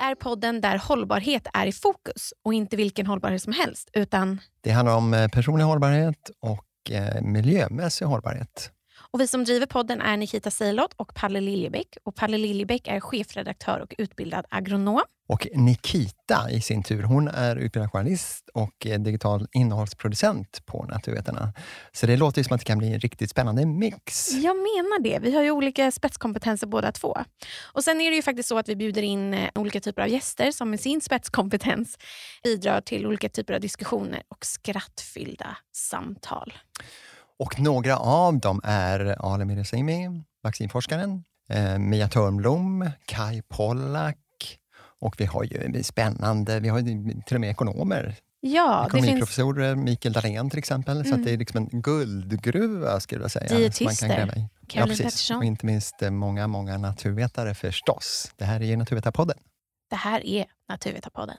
är podden där hållbarhet är i fokus och inte vilken hållbarhet som helst, utan... Det handlar om eh, personlig hållbarhet och eh, miljömässig hållbarhet. Och vi som driver podden är Nikita Seilot och Palle Liljebäck. Och Palle Liljebäck är chefredaktör och utbildad agronom. Och Nikita i sin tur, hon är utbildad journalist och eh, digital innehållsproducent på Naturvetarna. Så det låter som att det kan bli en riktigt spännande mix. Jag menar det. Vi har ju olika spetskompetenser båda två. Och Sen är det ju faktiskt så att vi bjuder in eh, olika typer av gäster som med sin spetskompetens bidrar till olika typer av diskussioner och skrattfyllda samtal. Och några av dem är Ali Mirzimi, vaccinforskaren, eh, Mia Törnblom, Kai Pollak och vi har ju spännande, vi har ju till och med ekonomer. Ja, Ekonomiprofessor finns... Mikael Dahlén till exempel. Mm. Så det är liksom en guldgruva skulle jag säga. Dietister. Man kan gräva i. Ja, precis. Och inte minst eh, många, många naturvetare förstås. Det här är Naturvetarpodden. Det här är Naturvetarpodden.